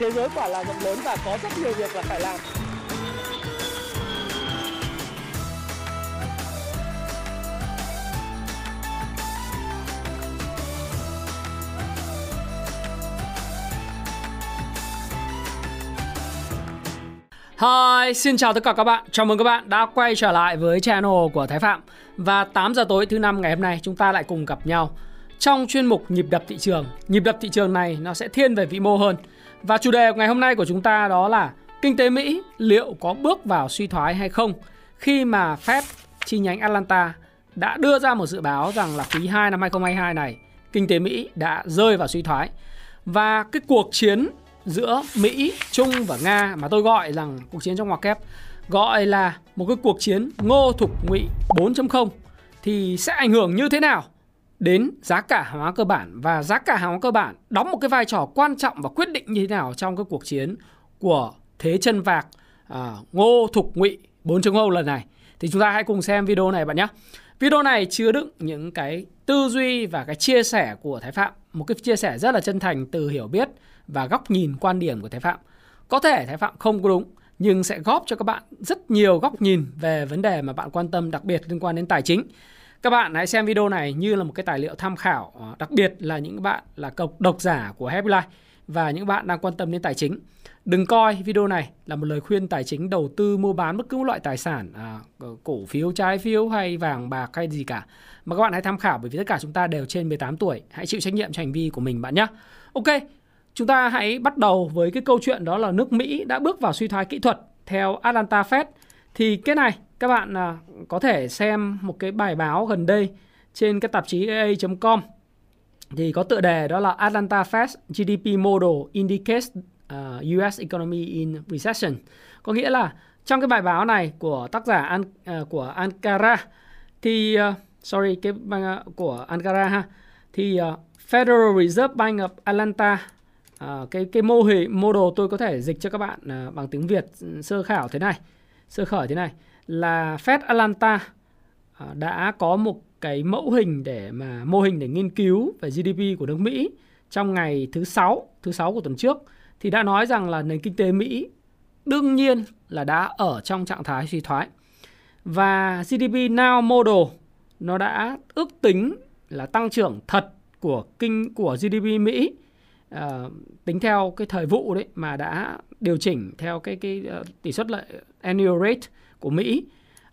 thế giới quả là rộng lớn và có rất nhiều việc là phải làm Hi, xin chào tất cả các bạn. Chào mừng các bạn đã quay trở lại với channel của Thái Phạm. Và 8 giờ tối thứ năm ngày hôm nay chúng ta lại cùng gặp nhau trong chuyên mục nhịp đập thị trường. Nhịp đập thị trường này nó sẽ thiên về vĩ mô hơn. Và chủ đề ngày hôm nay của chúng ta đó là kinh tế Mỹ liệu có bước vào suy thoái hay không khi mà Fed chi nhánh Atlanta đã đưa ra một dự báo rằng là quý 2 năm 2022 này kinh tế Mỹ đã rơi vào suy thoái. Và cái cuộc chiến giữa Mỹ, Trung và Nga mà tôi gọi rằng cuộc chiến trong ngoặc kép gọi là một cái cuộc chiến ngô thục ngụy 4.0 thì sẽ ảnh hưởng như thế nào đến giá cả hàng hóa cơ bản và giá cả hàng hóa cơ bản đóng một cái vai trò quan trọng và quyết định như thế nào trong cái cuộc chiến của thế chân vạc à, ngô thục ngụy 4.0 lần này thì chúng ta hãy cùng xem video này bạn nhé. Video này chứa đựng những cái tư duy và cái chia sẻ của Thái Phạm, một cái chia sẻ rất là chân thành từ hiểu biết và góc nhìn quan điểm của Thái Phạm. Có thể Thái Phạm không có đúng nhưng sẽ góp cho các bạn rất nhiều góc nhìn về vấn đề mà bạn quan tâm đặc biệt liên quan đến tài chính. Các bạn hãy xem video này như là một cái tài liệu tham khảo, ờ, đặc biệt là những bạn là độc giả của Happy Life và những bạn đang quan tâm đến tài chính. Đừng coi video này là một lời khuyên tài chính đầu tư mua bán bất cứ loại tài sản, à, cổ phiếu, trái phiếu hay vàng bạc hay gì cả. Mà các bạn hãy tham khảo bởi vì tất cả chúng ta đều trên 18 tuổi. Hãy chịu trách nhiệm cho hành vi của mình bạn nhé. Ok, Chúng ta hãy bắt đầu với cái câu chuyện đó là nước Mỹ đã bước vào suy thoái kỹ thuật theo Atlanta Fed. Thì cái này các bạn à, có thể xem một cái bài báo gần đây trên cái tạp chí AA.com thì có tựa đề đó là Atlanta Fed GDP Model Indicates à, uh, US Economy in Recession. Có nghĩa là trong cái bài báo này của tác giả An, uh, của Ankara thì uh, sorry cái uh, của Ankara ha thì uh, Federal Reserve Bank of Atlanta uh, cái cái mô hình model tôi có thể dịch cho các bạn uh, bằng tiếng Việt ừ, sơ khảo thế này sơ khởi thế này là Fed Atlanta à, đã có một cái mẫu hình để mà mô hình để nghiên cứu về GDP của nước Mỹ trong ngày thứ sáu thứ sáu của tuần trước. Thì đã nói rằng là nền kinh tế Mỹ đương nhiên là đã ở trong trạng thái suy thoái. Và GDP Now Model nó đã ước tính là tăng trưởng thật của kinh của GDP Mỹ uh, tính theo cái thời vụ đấy mà đã điều chỉnh theo cái cái uh, tỷ suất lợi annual rate của Mỹ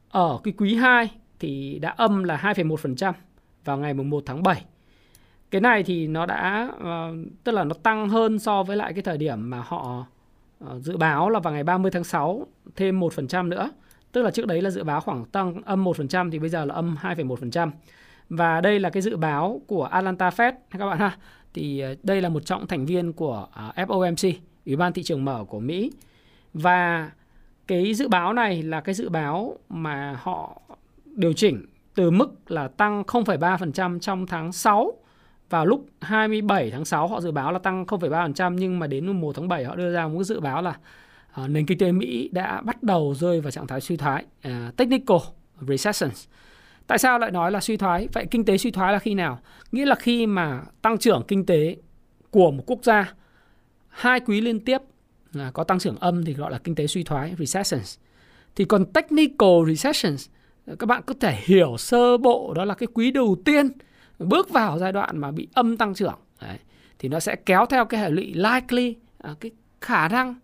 ở cái quý 2 thì đã âm là 2,1% vào ngày 1 tháng 7. Cái này thì nó đã uh, tức là nó tăng hơn so với lại cái thời điểm mà họ uh, dự báo là vào ngày 30 tháng 6 thêm 1% nữa. Tức là trước đấy là dự báo khoảng tăng âm 1% thì bây giờ là âm 2,1%. Và đây là cái dự báo của Atlanta Fed các bạn ha thì ờ, đây là một trọng thành viên của FOMC, Ủy ban thị trường mở của Mỹ. Và cái dự báo này là cái dự báo mà họ điều chỉnh từ mức là tăng 0,3% trong tháng 6 vào lúc 27 tháng 6 họ dự báo là tăng 0,3% nhưng mà đến 1 tháng 7 họ đưa ra một dự báo là uh, nền kinh tế Mỹ đã bắt đầu rơi vào trạng thái suy thoái uh, technical recession Tại sao lại nói là suy thoái? Vậy kinh tế suy thoái là khi nào? Nghĩa là khi mà tăng trưởng kinh tế của một quốc gia hai quý liên tiếp có tăng trưởng âm thì gọi là kinh tế suy thoái recessions. Thì còn technical recessions các bạn có thể hiểu sơ bộ đó là cái quý đầu tiên bước vào giai đoạn mà bị âm tăng trưởng Đấy. thì nó sẽ kéo theo cái hệ lụy likely à, cái khả năng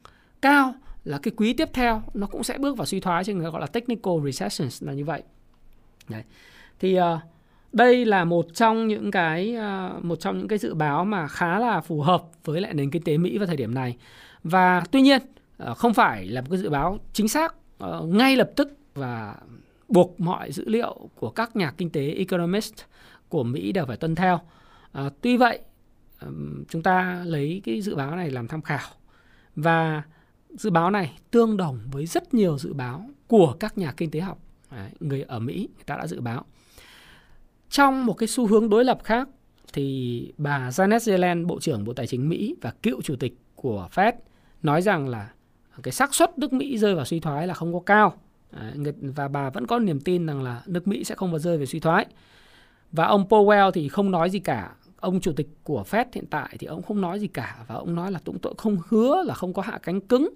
cao là cái quý tiếp theo nó cũng sẽ bước vào suy thoái chứ người gọi là technical recessions là như vậy Đấy. Thì uh, đây là một trong những cái uh, một trong những cái dự báo mà khá là phù hợp với lại nền kinh tế Mỹ vào thời điểm này. Và tuy nhiên ờ, không phải là một cái dự báo chính xác ờ, ngay lập tức và buộc mọi dữ liệu của các nhà kinh tế economist của Mỹ đều phải tuân theo. À, tuy vậy, chúng ta lấy cái dự báo này làm tham khảo và dự báo này tương đồng với rất nhiều dự báo của các nhà kinh tế học Đấy, người ở Mỹ người ta đã dự báo. Trong một cái xu hướng đối lập khác thì bà Janet Yellen, Bộ trưởng Bộ Tài chính Mỹ và cựu chủ tịch của Fed nói rằng là cái xác suất nước Mỹ rơi vào suy thoái là không có cao. Và bà vẫn có niềm tin rằng là nước Mỹ sẽ không bao rơi về suy thoái. Và ông Powell thì không nói gì cả. ông chủ tịch của Fed hiện tại thì ông không nói gì cả và ông nói là cũng tội không hứa là không có hạ cánh cứng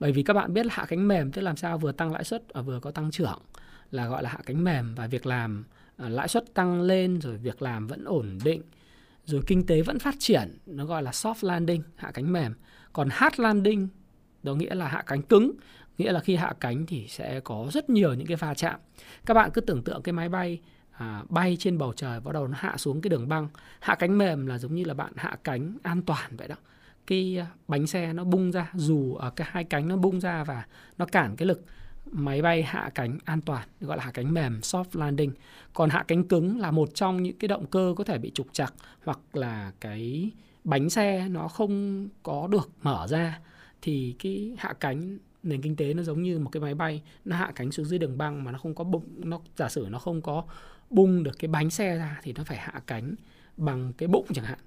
bởi vì các bạn biết là hạ cánh mềm, tức làm sao vừa tăng lãi suất và vừa có tăng trưởng, là gọi là hạ cánh mềm và việc làm à, lãi suất tăng lên, rồi việc làm vẫn ổn định, rồi kinh tế vẫn phát triển, nó gọi là soft landing, hạ cánh mềm còn hard landing đó nghĩa là hạ cánh cứng nghĩa là khi hạ cánh thì sẽ có rất nhiều những cái va chạm. Các bạn cứ tưởng tượng cái máy bay à, bay trên bầu trời bắt đầu nó hạ xuống cái đường băng. Hạ cánh mềm là giống như là bạn hạ cánh an toàn vậy đó. Cái à, bánh xe nó bung ra dù ở cái hai cánh nó bung ra và nó cản cái lực máy bay hạ cánh an toàn gọi là hạ cánh mềm soft landing. Còn hạ cánh cứng là một trong những cái động cơ có thể bị trục chặt hoặc là cái bánh xe nó không có được mở ra, thì cái hạ cánh nền kinh tế nó giống như một cái máy bay, nó hạ cánh xuống dưới đường băng mà nó không có bụng, nó giả sử nó không có bung được cái bánh xe ra thì nó phải hạ cánh bằng cái bụng chẳng hạn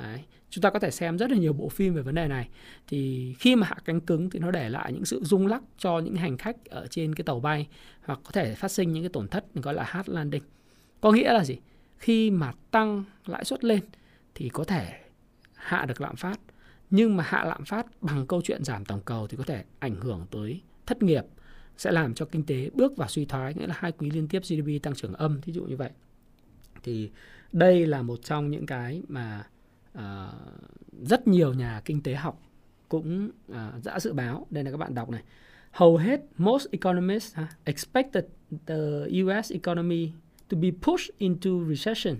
Đấy. Chúng ta có thể xem rất là nhiều bộ phim về vấn đề này. Thì khi mà hạ cánh cứng thì nó để lại những sự rung lắc cho những hành khách ở trên cái tàu bay, hoặc có thể phát sinh những cái tổn thất gọi là hard landing. Có nghĩa là gì? Khi mà tăng lãi suất lên thì có thể hạ được lạm phát. Nhưng mà hạ lạm phát bằng câu chuyện giảm tổng cầu thì có thể ảnh hưởng tới thất nghiệp sẽ làm cho kinh tế bước vào suy thoái nghĩa là hai quý liên tiếp GDP tăng trưởng âm thí dụ như vậy. Thì đây là một trong những cái mà uh, rất nhiều nhà kinh tế học cũng ờ, uh, đã dự báo. Đây là các bạn đọc này. Hầu hết most economists uh, expected the US economy to be pushed into recession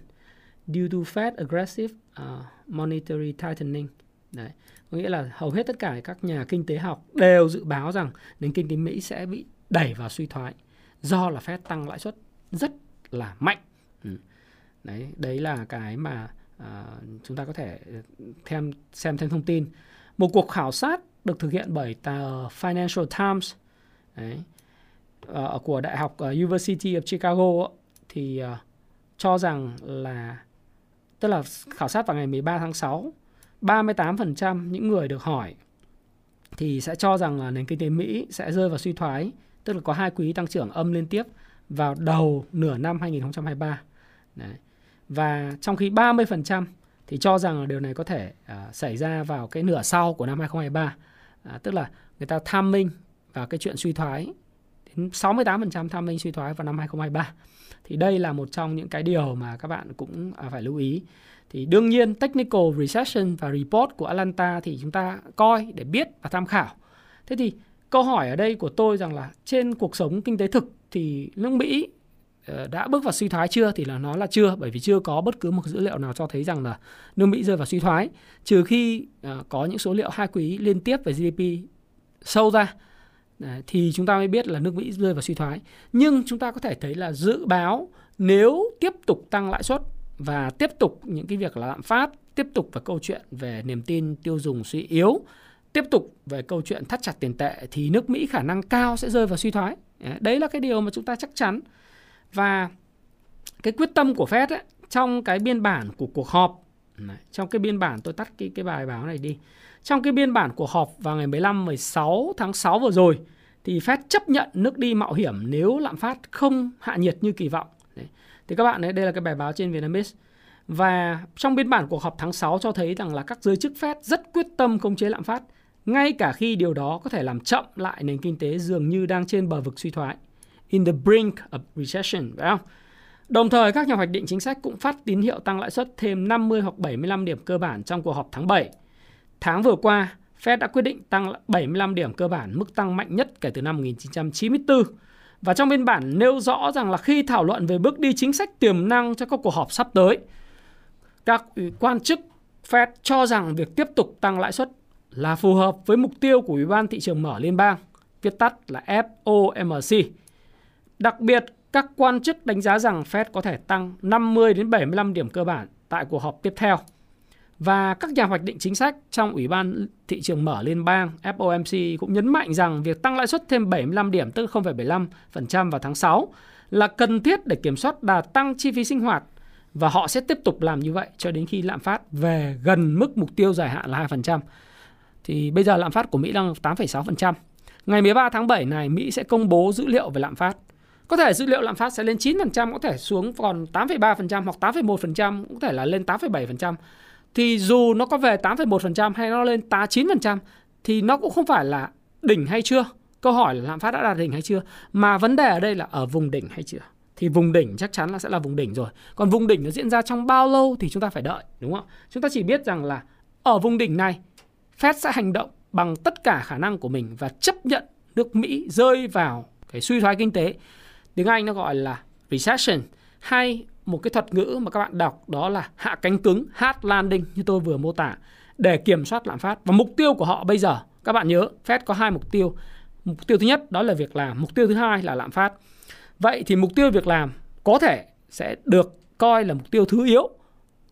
due to Fed aggressive uh, monetary tightening Đấy. Có nghĩa là hầu hết tất cả các nhà kinh tế học đều dự báo rằng nền kinh tế Mỹ sẽ bị đẩy vào suy thoái do là Fed tăng lãi suất rất là mạnh. Ừ. Đấy, đấy là cái mà à, chúng ta có thể thêm xem thêm thông tin. Một cuộc khảo sát được thực hiện bởi tờ Financial Times đấy, uh, của Đại học uh, University of Chicago thì uh, cho rằng là tức là khảo sát vào ngày 13 tháng 6 38% những người được hỏi thì sẽ cho rằng là nền kinh tế Mỹ sẽ rơi vào suy thoái, tức là có hai quý tăng trưởng âm liên tiếp vào đầu nửa năm 2023. Đấy. Và trong khi 30% thì cho rằng là điều này có thể uh, xảy ra vào cái nửa sau của năm 2023. À, tức là người ta tham minh vào cái chuyện suy thoái đến 68% tham minh suy thoái vào năm 2023. Thì đây là một trong những cái điều mà các bạn cũng à, phải lưu ý. Thì đương nhiên technical recession và report của Atlanta thì chúng ta coi để biết và tham khảo. Thế thì câu hỏi ở đây của tôi rằng là trên cuộc sống kinh tế thực thì nước Mỹ ờ, đã bước vào suy thoái chưa? Thì là nó là chưa, bởi vì chưa có bất cứ một dữ liệu nào cho thấy rằng là nước Mỹ rơi vào suy thoái. Trừ khi ờ, có những số liệu hai quý liên tiếp về GDP sâu ra Đấy, thì chúng ta mới biết là nước Mỹ rơi vào suy thoái nhưng chúng ta có thể thấy là dự báo nếu tiếp tục tăng lãi suất và tiếp tục những cái việc là lạm phát, tiếp tục về câu chuyện về niềm tin tiêu dùng suy yếu, tiếp tục về câu chuyện thắt chặt tiền tệ thì nước Mỹ khả năng cao sẽ rơi vào suy thoái. Đấy là cái điều mà chúng ta chắc chắn. Và cái quyết tâm của Fed ấy, trong cái biên bản của cuộc họp trong cái biên bản tôi tắt cái cái bài báo này đi. Trong cái biên bản cuộc họp vào ngày 15 16 tháng 6 vừa rồi thì Fed chấp nhận nước đi mạo hiểm nếu lạm phát không hạ nhiệt như kỳ vọng. Thì các bạn ấy, đây là cái bài báo trên Vietnamese. Và trong biên bản cuộc họp tháng 6 cho thấy rằng là các giới chức Fed rất quyết tâm khống chế lạm phát, ngay cả khi điều đó có thể làm chậm lại nền kinh tế dường như đang trên bờ vực suy thoái. In the brink of recession, phải không? Đồng thời, các nhà hoạch định chính sách cũng phát tín hiệu tăng lãi suất thêm 50 hoặc 75 điểm cơ bản trong cuộc họp tháng 7. Tháng vừa qua, Fed đã quyết định tăng 75 điểm cơ bản, mức tăng mạnh nhất kể từ năm 1994 và trong biên bản nêu rõ rằng là khi thảo luận về bước đi chính sách tiềm năng cho các cuộc họp sắp tới, các quan chức Fed cho rằng việc tiếp tục tăng lãi suất là phù hợp với mục tiêu của Ủy ban thị trường mở liên bang, viết tắt là FOMC. Đặc biệt, các quan chức đánh giá rằng Fed có thể tăng 50 đến 75 điểm cơ bản tại cuộc họp tiếp theo. Và các nhà hoạch định chính sách trong Ủy ban thị trường mở liên bang FOMC cũng nhấn mạnh rằng việc tăng lãi suất thêm 75 điểm tức 0,75% vào tháng 6 là cần thiết để kiểm soát đà tăng chi phí sinh hoạt và họ sẽ tiếp tục làm như vậy cho đến khi lạm phát về gần mức mục tiêu dài hạn là 2%. Thì bây giờ lạm phát của Mỹ đang 8,6%. Ngày 13 tháng 7 này Mỹ sẽ công bố dữ liệu về lạm phát. Có thể dữ liệu lạm phát sẽ lên 9%, có thể xuống còn 8,3% hoặc 8,1%, cũng có thể là lên 8,7%. Thì dù nó có về 8,1% hay nó lên 9% thì nó cũng không phải là đỉnh hay chưa. Câu hỏi là lạm phát đã đạt đỉnh hay chưa, mà vấn đề ở đây là ở vùng đỉnh hay chưa. Thì vùng đỉnh chắc chắn là sẽ là vùng đỉnh rồi. Còn vùng đỉnh nó diễn ra trong bao lâu thì chúng ta phải đợi, đúng không? Chúng ta chỉ biết rằng là ở vùng đỉnh này, Fed sẽ hành động bằng tất cả khả năng của mình và chấp nhận nước Mỹ rơi vào cái suy thoái kinh tế. Tiếng Anh nó gọi là recession hay một cái thuật ngữ mà các bạn đọc đó là hạ cánh cứng, hard landing như tôi vừa mô tả để kiểm soát lạm phát. Và mục tiêu của họ bây giờ, các bạn nhớ, Fed có hai mục tiêu. Mục tiêu thứ nhất đó là việc làm, mục tiêu thứ hai là lạm phát. Vậy thì mục tiêu việc làm có thể sẽ được coi là mục tiêu thứ yếu.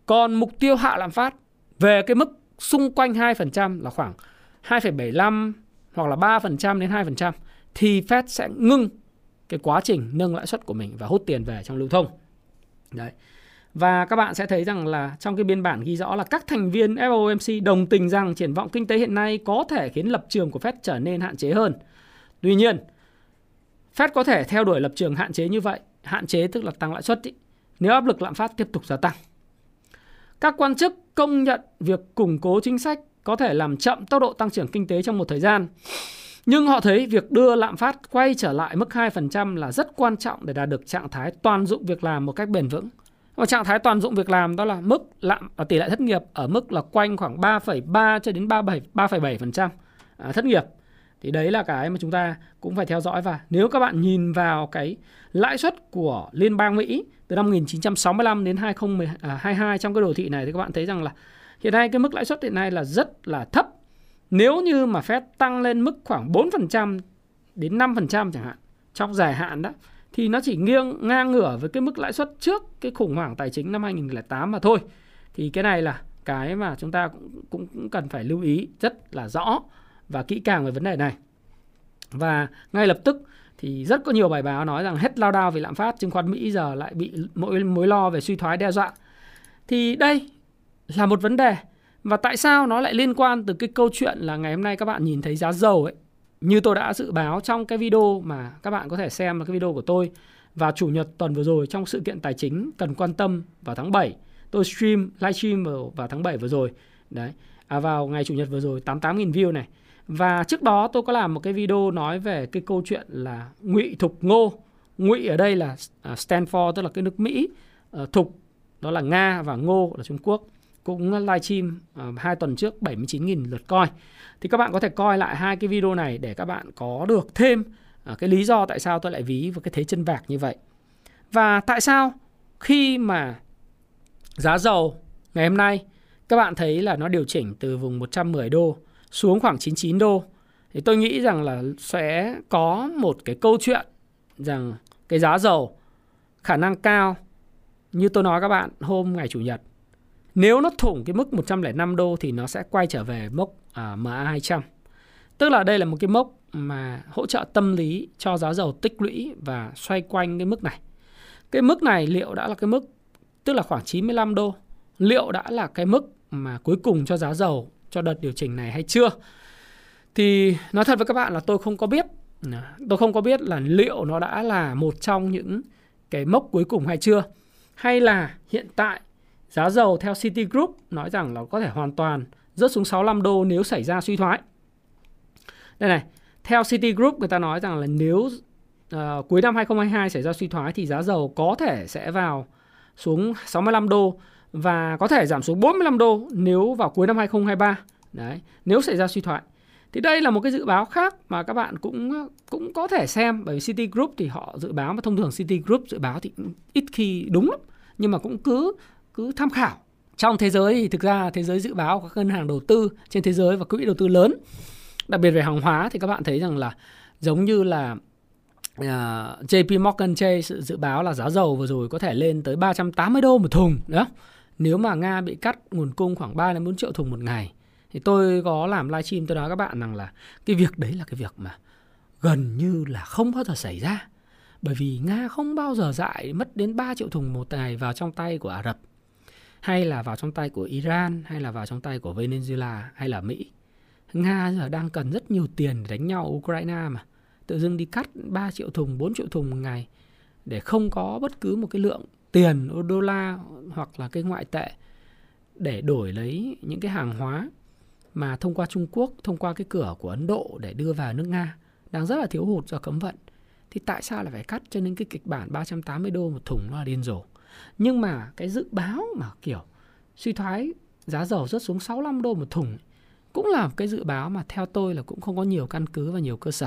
Còn mục tiêu hạ lạm phát về cái mức xung quanh 2% là khoảng 2,75 hoặc là 3% đến 2% thì Fed sẽ ngưng cái quá trình nâng lãi suất của mình và hút tiền về trong lưu thông. Đấy. Và các bạn sẽ thấy rằng là trong cái biên bản ghi rõ là các thành viên FOMC đồng tình rằng triển vọng kinh tế hiện nay có thể khiến lập trường của Fed trở nên hạn chế hơn. Tuy nhiên, Fed có thể theo đuổi lập trường hạn chế như vậy, hạn chế tức là tăng lãi suất ý, nếu áp lực lạm phát tiếp tục gia tăng. Các quan chức công nhận việc củng cố chính sách có thể làm chậm tốc độ tăng trưởng kinh tế trong một thời gian. Nhưng họ thấy việc đưa lạm phát quay trở lại mức 2% là rất quan trọng để đạt được trạng thái toàn dụng việc làm một cách bền vững. Và trạng thái toàn dụng việc làm đó là mức lạm và tỷ lệ thất nghiệp ở mức là quanh khoảng 3,3 cho đến 37 3,7% à, thất nghiệp. Thì đấy là cái mà chúng ta cũng phải theo dõi và nếu các bạn nhìn vào cái lãi suất của Liên bang Mỹ từ năm 1965 đến 2022 à, trong cái đồ thị này thì các bạn thấy rằng là hiện nay cái mức lãi suất hiện nay là rất là thấp. Nếu như mà Fed tăng lên mức khoảng 4% đến 5% chẳng hạn trong dài hạn đó thì nó chỉ nghiêng ngang ngửa với cái mức lãi suất trước cái khủng hoảng tài chính năm 2008 mà thôi. Thì cái này là cái mà chúng ta cũng, cũng, cũng cần phải lưu ý rất là rõ và kỹ càng về vấn đề này. Và ngay lập tức thì rất có nhiều bài báo nói rằng hết lao đao vì lạm phát, chứng khoán Mỹ giờ lại bị mối mối lo về suy thoái đe dọa. Thì đây là một vấn đề và tại sao nó lại liên quan từ cái câu chuyện là ngày hôm nay các bạn nhìn thấy giá dầu ấy như tôi đã dự báo trong cái video mà các bạn có thể xem là cái video của tôi vào chủ nhật tuần vừa rồi trong sự kiện tài chính cần quan tâm vào tháng 7. Tôi stream, livestream vào, vào tháng 7 vừa rồi. Đấy. À, vào ngày chủ nhật vừa rồi 88.000 view này. Và trước đó tôi có làm một cái video nói về cái câu chuyện là ngụy thục ngô. Ngụy ở đây là à, stanford tức là cái nước Mỹ, ờ, thục đó là Nga và ngô là Trung Quốc. Cũng livestream uh, hai tuần trước 79.000 lượt coi. Thì các bạn có thể coi lại hai cái video này để các bạn có được thêm uh, cái lý do tại sao tôi lại ví vào cái thế chân vạc như vậy. Và tại sao khi mà giá dầu ngày hôm nay các bạn thấy là nó điều chỉnh từ vùng 110 đô xuống khoảng 99 đô thì tôi nghĩ rằng là sẽ có một cái câu chuyện rằng cái giá dầu khả năng cao như tôi nói các bạn hôm ngày chủ nhật nếu nó thủng cái mức 105 đô thì nó sẽ quay trở về mốc à, MA200 tức là đây là một cái mốc mà hỗ trợ tâm lý cho giá dầu tích lũy và xoay quanh cái mức này. Cái mức này liệu đã là cái mức tức là khoảng 95 đô? Liệu đã là cái mức mà cuối cùng cho giá dầu cho đợt điều chỉnh này hay chưa? Thì nói thật với các bạn là tôi không có biết à, tôi không có biết là liệu nó đã là một trong những cái mốc cuối cùng hay chưa. Hay là hiện tại giá dầu theo Citigroup nói rằng là có thể hoàn toàn rớt xuống 65 đô nếu xảy ra suy thoái. Đây này, theo Citigroup người ta nói rằng là nếu uh, cuối năm 2022 xảy ra suy thoái thì giá dầu có thể sẽ vào xuống 65 đô và có thể giảm xuống 45 đô nếu vào cuối năm 2023. Đấy, nếu xảy ra suy thoái. Thì đây là một cái dự báo khác mà các bạn cũng cũng có thể xem bởi vì Citigroup thì họ dự báo mà thông thường Citigroup dự báo thì ít khi đúng lắm nhưng mà cũng cứ cứ tham khảo. Trong thế giới thì thực ra thế giới dự báo các ngân hàng đầu tư trên thế giới và quỹ đầu tư lớn đặc biệt về hàng hóa thì các bạn thấy rằng là giống như là à, uh, JP Morgan Chase dự báo là giá dầu vừa rồi có thể lên tới 380 đô một thùng đó nếu mà Nga bị cắt nguồn cung khoảng 3 đến 4 triệu thùng một ngày thì tôi có làm livestream tôi nói các bạn rằng là cái việc đấy là cái việc mà gần như là không bao giờ xảy ra. Bởi vì Nga không bao giờ dại mất đến 3 triệu thùng một ngày vào trong tay của Ả Rập hay là vào trong tay của Iran hay là vào trong tay của Venezuela hay là Mỹ. Nga giờ đang cần rất nhiều tiền để đánh nhau Ukraine mà. Tự dưng đi cắt 3 triệu thùng, 4 triệu thùng một ngày để không có bất cứ một cái lượng tiền đô la hoặc là cái ngoại tệ để đổi lấy những cái hàng hóa mà thông qua Trung Quốc, thông qua cái cửa của Ấn Độ để đưa vào nước Nga đang rất là thiếu hụt do cấm vận. Thì tại sao lại phải cắt cho nên cái kịch bản 380 đô một thùng nó là điên rồ. Nhưng mà cái dự báo mà kiểu suy thoái giá dầu rớt xuống 65 đô một thùng cũng là một cái dự báo mà theo tôi là cũng không có nhiều căn cứ và nhiều cơ sở.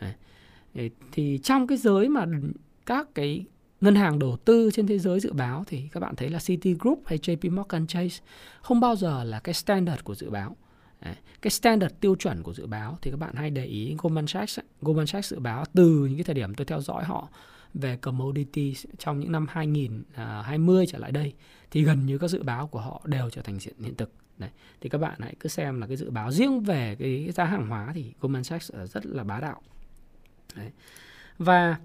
Đấy. Thì trong cái giới mà các cái ngân hàng đầu tư trên thế giới dự báo thì các bạn thấy là Citigroup hay JP Morgan Chase không bao giờ là cái standard của dự báo. Đấy. Cái standard tiêu chuẩn của dự báo thì các bạn hay để ý Goldman Sachs. Goldman Sachs dự báo từ những cái thời điểm tôi theo dõi họ về commodity trong những năm 2020 trở lại đây thì gần như các dự báo của họ đều trở thành hiện thực. Đấy. Thì các bạn hãy cứ xem là cái dự báo riêng về cái giá hàng hóa thì Goldman Sachs rất là bá đạo. Đấy. Và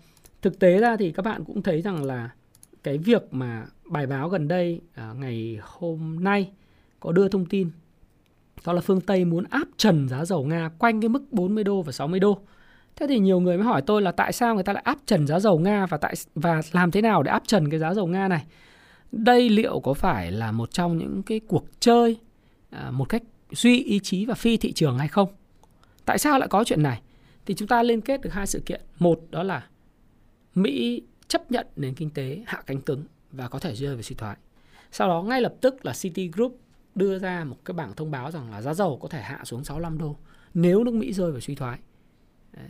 thực tế ra thì các bạn cũng thấy rằng là cái việc mà bài báo gần đây à, ngày hôm nay có đưa thông tin đó là phương Tây muốn áp trần giá dầu Nga quanh cái mức 40 đô và 60 đô. Thế thì nhiều người mới hỏi tôi là tại sao người ta lại áp trần giá dầu Nga và tại và làm thế nào để áp trần cái giá dầu Nga này? Đây liệu có phải là một trong những cái cuộc chơi à, một cách duy ý chí và phi thị trường hay không? Tại sao lại có chuyện này? Thì chúng ta liên kết được hai sự kiện. Một đó là Mỹ chấp nhận nền kinh tế hạ cánh cứng và có thể rơi về suy thoái. Sau đó ngay lập tức là Citigroup đưa ra một cái bảng thông báo rằng là giá dầu có thể hạ xuống 65 đô nếu nước Mỹ rơi vào suy thoái. Đấy.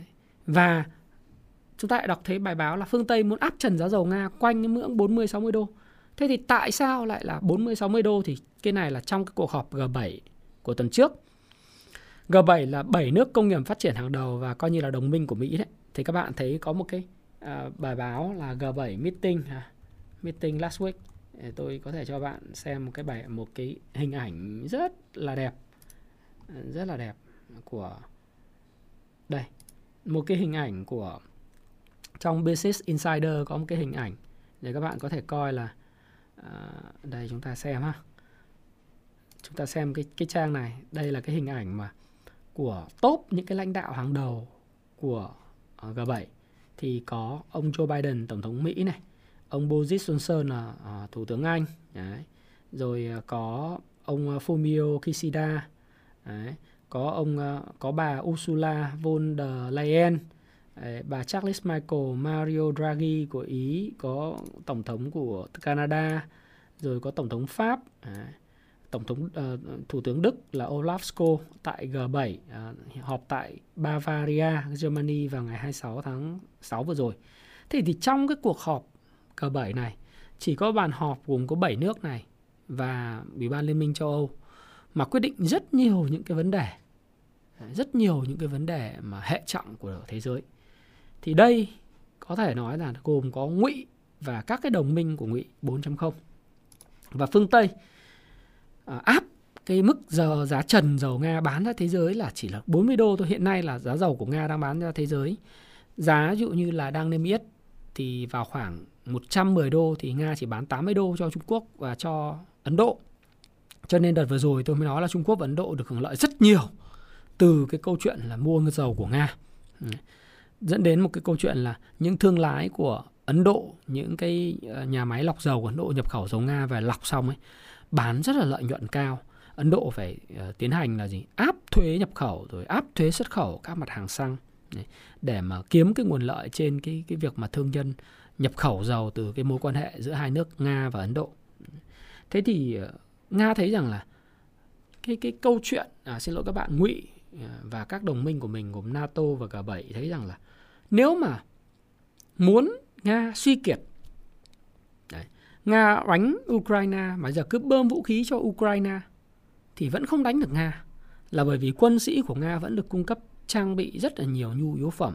Và chúng ta lại đọc thấy bài báo là phương Tây muốn áp trần giá dầu Nga quanh cái ngưỡng 40 60 đô. Thế thì tại sao lại là 40 60 đô thì cái này là trong cái cuộc họp G7 của tuần trước. G7 là 7 nước công nghiệp phát triển hàng đầu và coi như là đồng minh của Mỹ đấy. Thì các bạn thấy có một cái uh, bài báo là G7 meeting à, meeting last week tôi có thể cho bạn xem một cái bài một cái hình ảnh rất là đẹp rất là đẹp của một cái hình ảnh của trong Business Insider có một cái hình ảnh để các bạn có thể coi là à, đây chúng ta xem ha chúng ta xem cái cái trang này đây là cái hình ảnh mà của top những cái lãnh đạo hàng đầu của à, G7 thì có ông Joe Biden tổng thống Mỹ này ông Boris Johnson là uh, thủ tướng Anh đấy. rồi uh, có ông Fumio Kishida đấy có ông ờ, có bà Ursula von der Leyen. Bà Charles Michael Mario Draghi của Ý có tổng thống của Canada rồi có tổng thống Pháp. Tổng thống uh, thủ tướng Đức là Olaf Scholz tại G7 uh, ờ, họp tại Bavaria Germany vào ngày 26 tháng 6 vừa rồi. Thế thì trong cái cuộc họp G7 này chỉ có bàn họp gồm có 7 nước này và Ủy ban Liên minh châu Âu mà quyết định rất nhiều những cái vấn đề rất nhiều những cái vấn đề mà hệ trọng của thế giới. Thì đây có thể nói là gồm có ngụy và các cái đồng minh của ngụy 4.0 và phương Tây à, áp cái mức giờ giá trần dầu Nga bán ra thế giới là chỉ là 40 đô thôi. Hiện nay là giá dầu của Nga đang bán ra thế giới. Giá dụ như là đang niêm yết thì vào khoảng 110 đô thì Nga chỉ bán 80 đô cho Trung Quốc và cho Ấn Độ. Cho nên đợt vừa rồi tôi mới nói là Trung Quốc và Ấn Độ được hưởng lợi rất nhiều từ cái câu chuyện là mua dầu của Nga. Ừ. Dẫn đến một cái câu chuyện là những thương lái của Ấn Độ, những cái ờ, nhà máy lọc dầu của Ấn Độ nhập khẩu dầu Nga về lọc xong ấy bán rất là lợi nhuận cao. Ấn Độ phải uh, tiến hành là gì? Áp thuế nhập khẩu rồi áp thuế xuất khẩu các mặt hàng xăng để mà kiếm cái nguồn lợi trên cái cái việc mà thương nhân nhập khẩu dầu từ cái mối quan hệ giữa hai nước Nga và Ấn Độ. Thế thì ờ, Nga thấy rằng là cái cái câu chuyện à, xin lỗi các bạn ngụy à, và các đồng minh của mình gồm NATO và G7 thấy rằng là nếu mà muốn Nga suy kiệt đấy, Nga đánh Ukraine mà giờ cứ bơm vũ khí cho Ukraine thì vẫn không đánh được Nga là bởi vì quân sĩ của Nga vẫn được cung cấp trang bị rất là nhiều nhu yếu phẩm,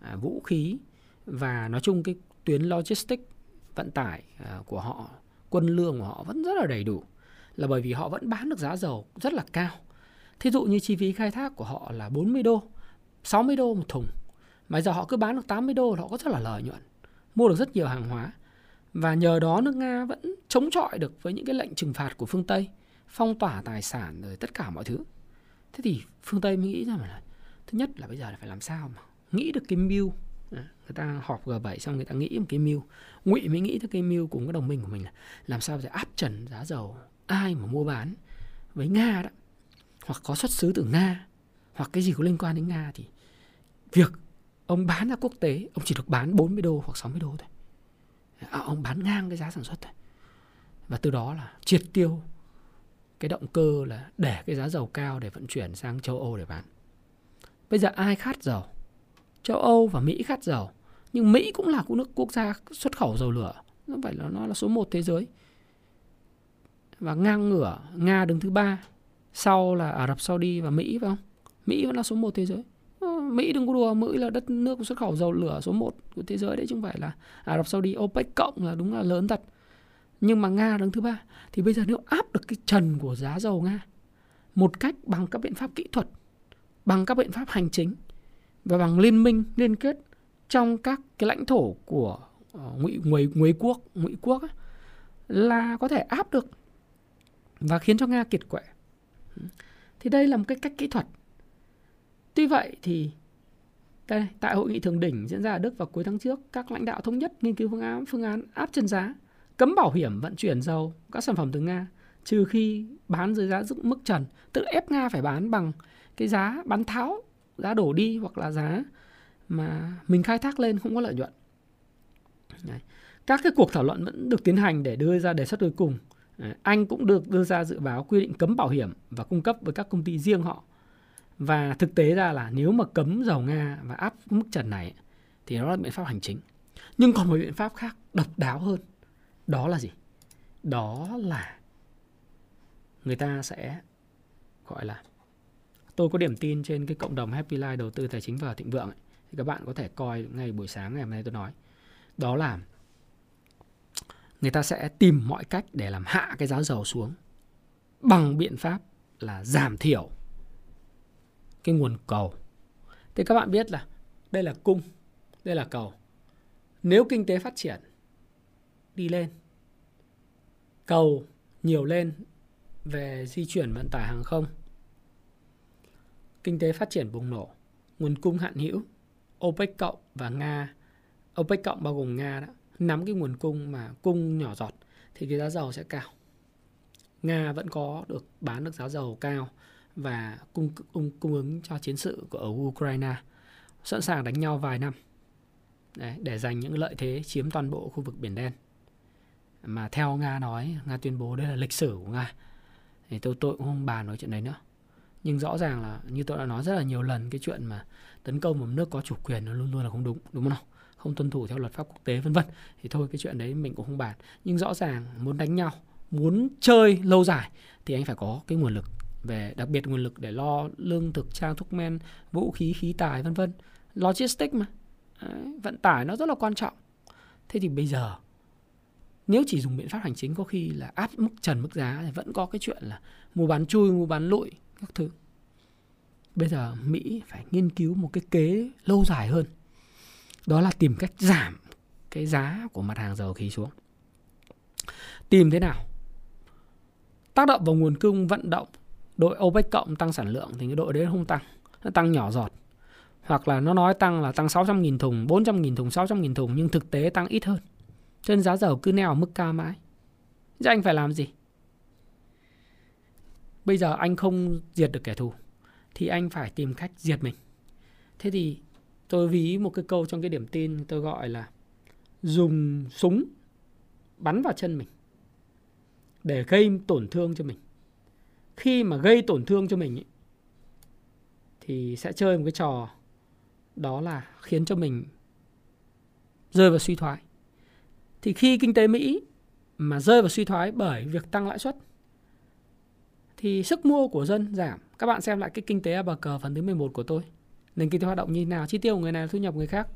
à, vũ khí và nói chung cái tuyến logistics vận tải à, của họ, quân lương của họ vẫn rất là đầy đủ là bởi vì họ vẫn bán được giá dầu rất là cao. Thí dụ như chi phí khai thác của họ là 40 đô, 60 đô một thùng. Mà giờ họ cứ bán được 80 đô họ có rất là lợi nhuận. Mua được rất nhiều hàng hóa. Và nhờ đó nước Nga vẫn chống chọi được với những cái lệnh trừng phạt của phương Tây, phong tỏa tài sản rồi tất cả mọi thứ. Thế thì phương Tây mới nghĩ rằng là thứ nhất là bây giờ là phải làm sao mà nghĩ được cái mưu người ta họp G7 xong người ta nghĩ một cái mưu ngụy mới nghĩ tới cái mưu cùng cái đồng minh của mình là làm sao để áp trần giá dầu ai mà mua bán với nga đó hoặc có xuất xứ từ nga hoặc cái gì có liên quan đến nga thì việc ông bán ra quốc tế ông chỉ được bán 40 đô hoặc 60 đô thôi à, ông bán ngang cái giá sản xuất thôi và từ đó là triệt tiêu cái động cơ là để cái giá dầu cao để vận chuyển sang châu Âu để bán. Bây giờ ai khát dầu? Châu Âu và Mỹ khát dầu. Nhưng Mỹ cũng là nước quốc gia xuất khẩu dầu lửa. Nó phải là nó là số 1 thế giới. Và ngang ngửa Nga đứng thứ ba sau là Ả Rập Saudi và Mỹ phải không? Mỹ vẫn là số 1 thế giới. Ờ, Mỹ đừng có đùa, Mỹ là đất nước xuất khẩu dầu lửa số 1 của thế giới đấy chứ không phải là Ả Rập Saudi, OPEC cộng là đúng là lớn thật nhưng mà Nga đứng thứ ba thì bây giờ nếu áp được cái trần của giá dầu Nga một cách bằng các biện pháp kỹ thuật bằng các biện pháp hành chính và bằng liên minh liên kết trong các cái lãnh thổ của uh, ngụy ngụy ngụy quốc ngụy quốc ấy, là có thể áp được và khiến cho Nga kiệt quệ thì đây là một cái cách kỹ thuật tuy vậy thì đây tại hội nghị thượng đỉnh diễn ra ở Đức vào cuối tháng trước các lãnh đạo thống nhất nghiên cứu phương án phương án áp trần giá cấm bảo hiểm vận chuyển dầu các sản phẩm từ Nga trừ khi bán dưới giá mức trần, tự ép Nga phải bán bằng cái giá bán tháo, giá đổ đi hoặc là giá mà mình khai thác lên không có lợi nhuận. Đấy. Các cái cuộc thảo luận vẫn được tiến hành để đưa ra đề xuất cuối cùng. Anh cũng được đưa ra dự báo quy định cấm bảo hiểm và cung cấp với các công ty riêng họ. Và thực tế ra là nếu mà cấm dầu Nga và áp mức trần này thì nó là biện pháp hành chính. Nhưng còn một biện pháp khác độc đáo hơn, đó là gì đó là người ta sẽ gọi là, tôi có điểm tin trên cái cộng đồng Happy Life đầu tư tài chính và thịnh vượng ấy. thì các bạn có thể coi ngay buổi sáng ngày hôm nay tôi nói đó là người ta sẽ tìm mọi cách để làm hạ cái giá dầu xuống bằng biện pháp là giảm thiểu cái nguồn cầu. Thì các bạn biết là đây là cung, đây là cầu. Nếu kinh tế phát triển, đi lên, cầu nhiều lên về di chuyển vận tải hàng không, kinh tế phát triển bùng nổ, nguồn cung hạn hữu, OPEC cộng và Nga, OPEC cộng bao gồm Nga đó nắm cái nguồn cung mà cung nhỏ giọt thì cái giá dầu sẽ cao. Nga vẫn có được bán được giá dầu cao và cung cung, cung ứng cho chiến sự của ở Ukraine sẵn sàng đánh nhau vài năm. Đấy, để giành những lợi thế chiếm toàn bộ khu vực biển đen. Mà theo nga nói nga tuyên bố đây là lịch sử của nga. Thì tôi tôi cũng không bàn nói chuyện đấy nữa. Nhưng rõ ràng là như tôi đã nói rất là nhiều lần cái chuyện mà tấn công một nước có chủ quyền nó luôn luôn là không đúng đúng không nào? Không tuân thủ theo luật pháp quốc tế vân vân. Thì thôi cái chuyện đấy mình cũng không bàn. Nhưng rõ ràng muốn đánh nhau muốn chơi lâu dài thì anh phải có cái nguồn lực về đặc biệt nguồn lực để lo lương thực trang thuốc men vũ khí khí tài vân vân. Logistics mà. Đấy, vận tải nó rất là quan trọng. Thế thì bây giờ nếu chỉ dùng biện pháp hành chính có khi là áp mức trần mức giá thì vẫn có cái chuyện là mua bán chui mua bán lụi các thứ. Bây giờ mỹ phải nghiên cứu một cái kế lâu dài hơn đó là tìm cách giảm cái giá của mặt hàng dầu khí xuống tìm thế nào tác động vào nguồn cung vận động, đội OPEC cộng tăng sản lượng thì cái đội đấy không tăng, nó tăng nhỏ giọt hoặc là nó nói tăng là tăng 600.000 thùng 400.000 thùng 600.000 thùng, nhưng thực tế tăng ít hơn cho nên giá dầu cứ neo ở mức cao mãi. Thế anh phải làm gì? Bây giờ anh không diệt được kẻ thù, thì anh phải tìm cách diệt mình. Thế thì tôi ví một cái câu trong cái điểm tin tôi gọi là dùng súng bắn vào chân mình để gây tổn thương cho mình. Khi mà gây tổn thương cho mình ý, thì sẽ chơi một cái trò đó là khiến cho mình rơi vào suy thoái. Thì khi kinh tế Mỹ mà rơi vào suy thoái bởi việc tăng lãi suất thì sức mua của dân giảm. Các bạn xem lại cái kinh tế bờ cờ phần thứ 11 của tôi. Nền kinh tế hoạt động như thế nào, chi tiêu của người này thu nhập người khác.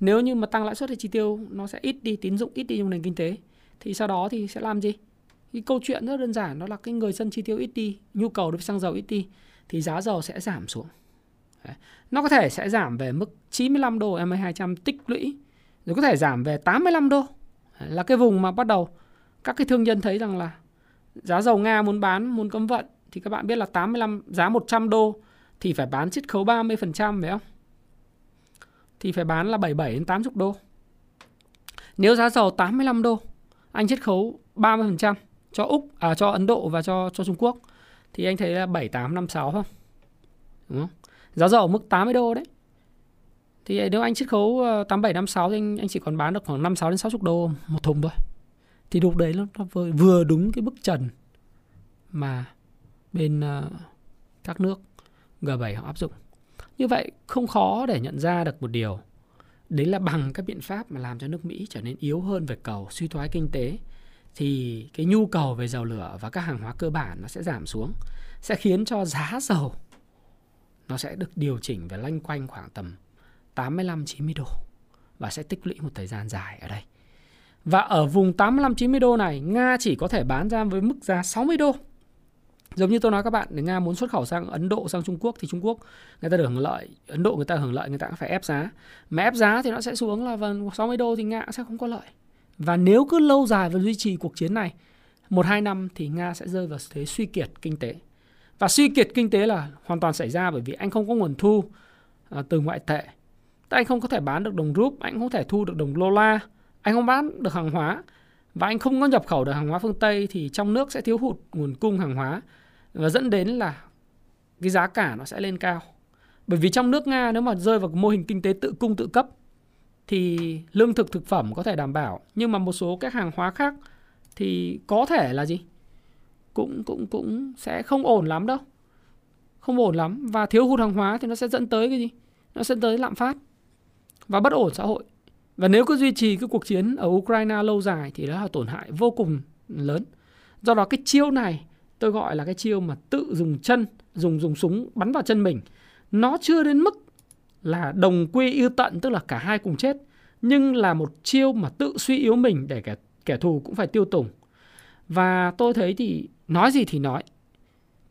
Nếu như mà tăng lãi suất thì chi tiêu nó sẽ ít đi, tín dụng ít đi trong nền kinh tế. Thì sau đó thì sẽ làm gì? Cái câu chuyện rất đơn giản đó là cái người dân chi tiêu ít đi, nhu cầu đối với xăng dầu ít đi thì giá dầu sẽ giảm xuống. Đấy. Nó có thể sẽ giảm về mức 95 đô MA200 tích lũy rồi có thể giảm về 85 đô là cái vùng mà bắt đầu các cái thương nhân thấy rằng là giá dầu Nga muốn bán, muốn cấm vận thì các bạn biết là 85 giá 100 đô thì phải bán chiết khấu 30% phải không? thì phải bán là 77 đến 80 đô. Nếu giá dầu 85 đô, anh chiết khấu 30% cho Úc à cho Ấn Độ và cho cho Trung Quốc thì anh thấy là 7856 không? Đúng không? Giá dầu ở mức 80 đô đấy. Thì nếu anh chiết khấu ờ, 8756 thì anh, anh chỉ còn bán được khoảng 56 đến 60 đô một thùng thôi. Thì lúc đấy nó, nó vừa đúng cái bức trần mà bên uh, các nước G7 họ áp dụng. Như vậy không khó để nhận ra được một điều. Đấy là bằng các biện pháp mà làm cho nước Mỹ trở nên yếu hơn về cầu, suy thoái kinh tế thì cái nhu cầu về dầu lửa và các hàng hóa cơ bản nó sẽ giảm xuống sẽ khiến cho giá dầu nó sẽ được điều chỉnh và lanh quanh khoảng tầm 85 90 đô và sẽ tích lũy một thời gian dài ở đây. Và ở vùng 85 90 đô này, Nga chỉ có thể bán ra với mức giá 60 đô. Giống như tôi nói các bạn, nếu Nga muốn xuất khẩu sang Ấn Độ, sang Trung Quốc thì Trung Quốc người ta được hưởng lợi, Ấn Độ người ta hưởng lợi người ta cũng phải ép giá. Mà ép giá thì nó sẽ xuống là vần 60 đô thì Nga sẽ không có lợi. Và nếu cứ lâu dài và duy trì cuộc chiến này, một hai năm thì Nga sẽ rơi vào thế suy kiệt kinh tế. Và suy kiệt kinh tế là hoàn toàn xảy ra bởi vì anh không có nguồn thu à, từ ngoại tệ. Anh không có thể bán được đồng rúp, anh không thể thu được đồng đô la, anh không bán được hàng hóa và anh không có nhập khẩu được hàng hóa phương Tây thì trong nước sẽ thiếu hụt nguồn cung hàng hóa và dẫn đến là cái giá cả nó sẽ lên cao. Bởi vì trong nước Nga, nếu mà rơi vào mô hình kinh tế tự cung tự cấp, thì lương thực thực phẩm có thể đảm bảo. Nhưng mà một số các hàng hóa khác thì có thể là gì? Cũng cũng cũng sẽ không ổn lắm đâu. Không ổn lắm. Và thiếu hụt hàng hóa thì nó sẽ dẫn tới cái gì? Nó sẽ tới lạm phát và bất ổn xã hội. Và nếu cứ duy trì cái cuộc chiến ở Ukraine lâu dài thì đó là tổn hại vô cùng lớn. Do đó cái chiêu này tôi gọi là cái chiêu mà tự dùng chân dùng dùng súng bắn vào chân mình. Nó chưa đến mức là đồng quy ưu tận tức là cả hai cùng chết nhưng là một chiêu mà tự suy yếu mình để kẻ kẻ thù cũng phải tiêu tùng. Và tôi thấy thì nói gì thì nói.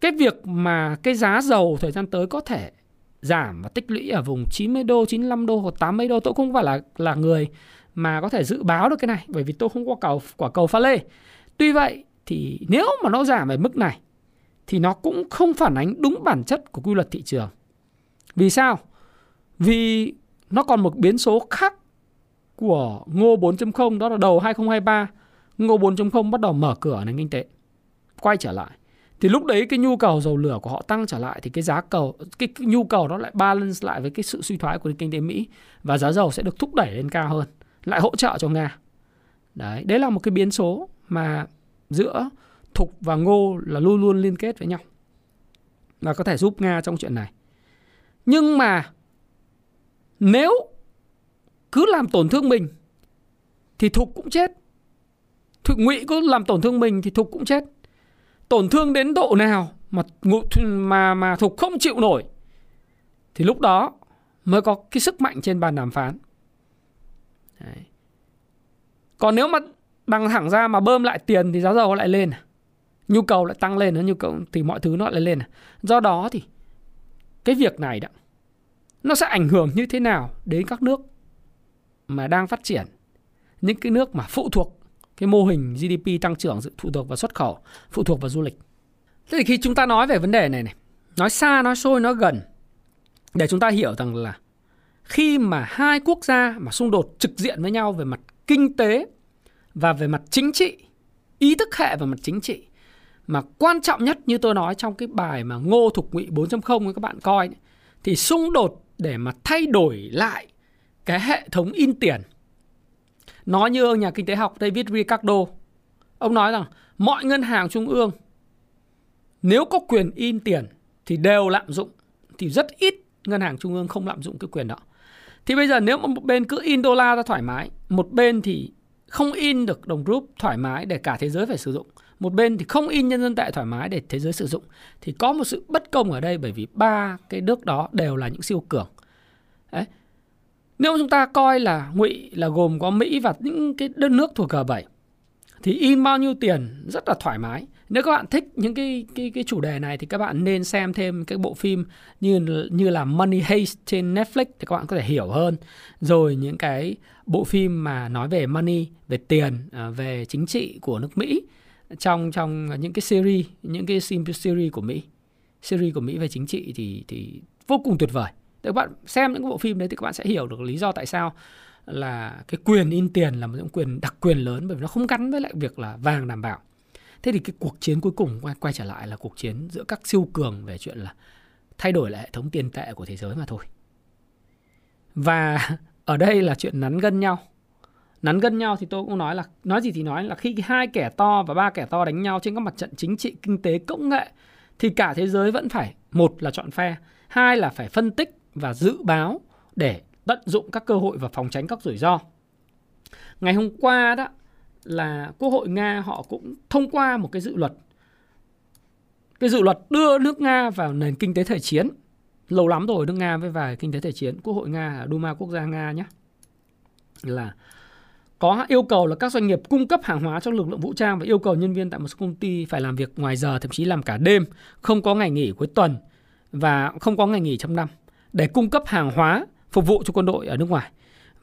Cái việc mà cái giá dầu thời gian tới có thể giảm và tích lũy ở vùng 90 đô, 95 đô hoặc 80 đô tôi không phải là là người mà có thể dự báo được cái này bởi vì tôi không có cầu quả cầu pha lê. Tuy vậy thì nếu mà nó giảm về mức này thì nó cũng không phản ánh đúng bản chất của quy luật thị trường. Vì sao? Vì nó còn một biến số khác của Ngô 4.0 đó là đầu 2023 Ngô 4.0 bắt đầu mở cửa nền kinh tế quay trở lại thì lúc đấy cái nhu cầu dầu lửa của họ tăng trở lại thì cái giá cầu cái, cái nhu cầu đó lại balance lại với cái sự suy thoái của nền kinh tế Mỹ và giá dầu sẽ được thúc đẩy lên cao hơn lại hỗ trợ cho Nga đấy đấy là một cái biến số mà giữa thục và ngô là luôn luôn liên kết với nhau và có thể giúp Nga trong chuyện này. Nhưng mà nếu cứ làm tổn thương mình thì thục cũng chết. Thục ngụy cứ làm tổn thương mình thì thục cũng chết. Tổn thương đến độ nào mà mà mà thục không chịu nổi thì lúc đó mới có cái sức mạnh trên bàn đàm phán. Đấy. còn nếu mà bằng thẳng ra mà bơm lại tiền thì giá dầu lại lên. Nhu cầu lại tăng lên nhu cầu thì mọi thứ nó lại lên. Do đó thì cái việc này đó, nó sẽ ảnh hưởng như thế nào đến các nước mà đang phát triển? Những cái nước mà phụ thuộc cái mô hình GDP tăng trưởng phụ thuộc vào xuất khẩu, phụ thuộc vào du lịch. Thế thì khi chúng ta nói về vấn đề này này, nói xa, nói xôi, nói gần, để chúng ta hiểu rằng là khi mà hai quốc gia mà xung đột trực diện với nhau về mặt kinh tế và về mặt chính trị ý thức hệ về mặt chính trị mà quan trọng nhất như tôi nói trong cái bài mà Ngô Thục Ngụy 4.0 các bạn coi thì xung đột để mà thay đổi lại cái hệ thống in tiền. Nói như ông nhà kinh tế học David Ricardo, ông nói rằng mọi ngân hàng trung ương nếu có quyền in tiền thì đều lạm dụng thì rất ít ngân hàng trung ương không lạm dụng cái quyền đó. Thì bây giờ nếu mà một bên cứ in đô la ra thoải mái, một bên thì không in được đồng rúp thoải mái để cả thế giới phải sử dụng một bên thì không in nhân dân tệ thoải mái để thế giới sử dụng thì có một sự bất công ở đây bởi vì ba cái nước đó đều là những siêu cường Đấy. nếu chúng ta coi là ngụy là gồm có mỹ và những cái đất nước thuộc g7 thì in bao nhiêu tiền rất là thoải mái nếu các bạn thích những cái cái cái chủ đề này thì các bạn nên xem thêm cái bộ phim như như là Money Heist trên Netflix thì các bạn có thể hiểu hơn. Rồi những cái bộ phim mà nói về money, về tiền, à, về chính trị của nước Mỹ trong trong những cái series những cái series của Mỹ series của Mỹ về chính trị thì thì vô cùng tuyệt vời các bạn xem những cái bộ phim đấy thì các bạn sẽ hiểu được lý do tại sao là cái quyền in tiền là một những quyền đặc quyền lớn bởi vì nó không gắn với lại việc là vàng đảm bảo. Thế thì cái cuộc chiến cuối cùng quay, quay trở lại là cuộc chiến giữa các siêu cường về chuyện là thay đổi lại hệ thống tiền tệ của thế giới mà thôi. Và ở đây là chuyện nắn gân nhau. Nắn gân nhau thì tôi cũng nói là nói gì thì nói là khi hai kẻ to và ba kẻ to đánh nhau trên các mặt trận chính trị, kinh tế, công nghệ thì cả thế giới vẫn phải một là chọn phe, hai là phải phân tích và dự báo để tận dụng các cơ hội và phòng tránh các rủi ro. Ngày hôm qua đó là Quốc hội Nga họ cũng thông qua một cái dự luật cái dự luật đưa nước Nga vào nền kinh tế thời chiến. Lâu lắm rồi nước Nga với vài kinh tế thể chiến. Quốc hội Nga, à, Duma quốc gia Nga nhé. Là có yêu cầu là các doanh nghiệp cung cấp hàng hóa cho lực lượng vũ trang và yêu cầu nhân viên tại một số công ty phải làm việc ngoài giờ, thậm chí làm cả đêm, không có ngày nghỉ cuối tuần và không có ngày nghỉ trong năm để cung cấp hàng hóa phục vụ cho quân đội ở nước ngoài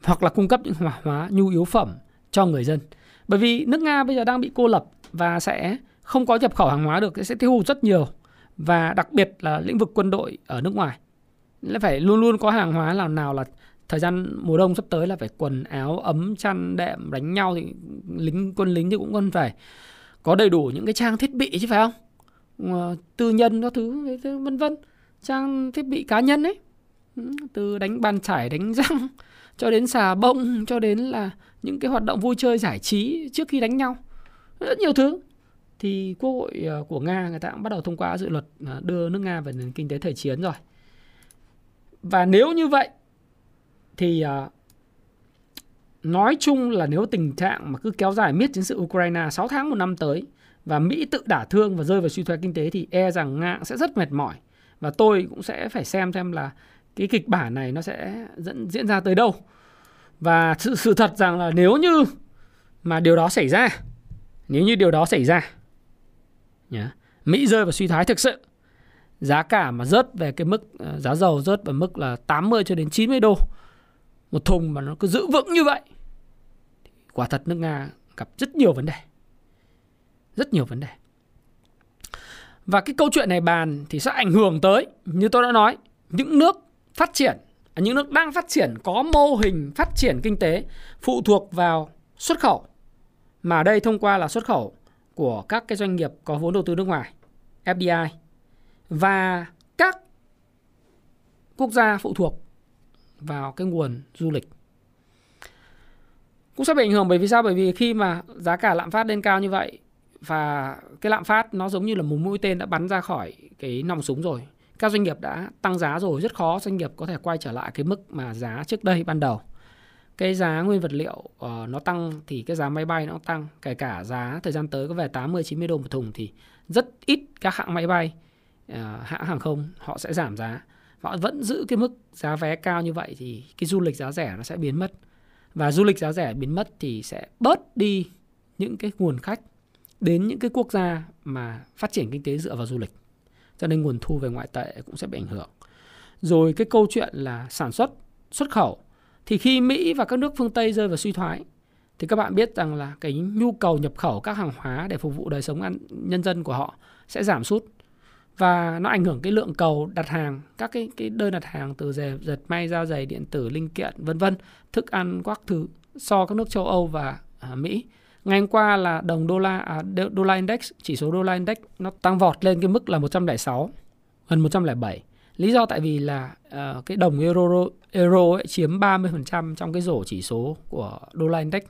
hoặc là cung cấp những hàng hóa nhu yếu phẩm cho người dân. Bởi vì nước Nga bây giờ đang bị cô lập và sẽ không có nhập khẩu hàng hóa được sẽ tiêu hụt rất nhiều và đặc biệt là lĩnh vực quân đội ở nước ngoài. Là phải luôn luôn có hàng hóa nào nào là thời gian mùa đông sắp tới là phải quần áo, ấm, chăn, đệm, đánh nhau thì lính, quân lính thì cũng cần phải có đầy đủ những cái trang thiết bị chứ phải không? Ờ, tư nhân các thứ vân vân. Trang thiết bị cá nhân ấy. Ừ, từ đánh bàn chải, đánh răng, cho đến xà bông, cho đến là những cái hoạt động vui chơi giải trí trước khi đánh nhau. Rất nhiều thứ thì quốc hội ờ, của nga, người ta cũng bắt đầu thông qua dự luật ờ, đưa nước nga về nền kinh tế thời chiến rồi. Và nếu như vậy, thì ờ, nói chung là nếu tình trạng mà cứ kéo dài miết chiến sự Ukraine 6 tháng một năm tới và Mỹ tự đả thương và rơi vào suy thoái kinh tế thì e rằng Nga sẽ rất mệt mỏi. Và tôi cũng sẽ phải xem xem là cái kịch bản này nó sẽ dẫn, diễn ra tới đâu. Và sự sự thật rằng là nếu như mà điều đó xảy ra, nếu như điều đó xảy ra nhá, Mỹ rơi vào suy thoái thực sự. Giá cả mà rớt về cái mức ờ, giá dầu rớt vào mức là 80 cho đến 90 đô. Một thùng mà nó cứ giữ vững như vậy quả thật nước Nga gặp rất nhiều vấn đề. Rất nhiều vấn đề. Và cái câu chuyện này bàn thì sẽ ảnh hưởng tới như tôi đã nói những nước phát triển à, những nước đang phát triển có mô hình phát triển kinh tế phụ thuộc vào xuất khẩu. Mà đây thông qua là xuất khẩu của các cái doanh nghiệp có vốn đầu tư nước ngoài FDI và các quốc gia phụ thuộc vào cái nguồn du lịch. Cũng sẽ bị ảnh hưởng bởi vì sao? Bởi vì khi mà giá cả lạm phát lên cao như vậy và cái lạm phát nó giống như là một mũi tên đã bắn ra khỏi cái nòng súng rồi, các doanh nghiệp đã tăng giá rồi, rất khó doanh nghiệp có thể quay trở lại cái mức mà giá trước đây ban đầu cái giá nguyên vật liệu uh, nó tăng thì cái giá máy bay nó tăng. Kể cả giá thời gian tới có về 80 90 đô một thùng thì rất ít các hãng máy bay uh, hãng hàng không họ sẽ giảm giá. Họ vẫn giữ cái mức giá vé cao như vậy thì cái du lịch giá rẻ nó sẽ biến mất. Và du lịch giá rẻ biến mất thì sẽ bớt đi những cái nguồn khách đến những cái quốc gia mà phát triển kinh tế dựa vào du lịch. Cho nên nguồn thu về ngoại tệ cũng sẽ bị ảnh hưởng. Rồi cái câu chuyện là sản xuất xuất khẩu thì khi Mỹ và các nước phương Tây rơi vào suy thoái thì các bạn biết rằng là cái nhu cầu nhập khẩu các hàng hóa để phục vụ đời sống ăn nhân dân của họ sẽ giảm sút. Và nó ảnh hưởng cái lượng cầu đặt hàng các cái cái đơn đặt hàng từ dệt, dệt may da giày điện tử linh kiện vân vân thức ăn các thứ so các nước châu Âu và à, Mỹ. Ngày hôm qua là đồng đô la à, đô la index chỉ số đô la index nó tăng vọt lên cái mức là 106 gần 107 lý do tại vì là uh, cái đồng euro euro ấy chiếm 30% trong cái rổ chỉ số của đô la index.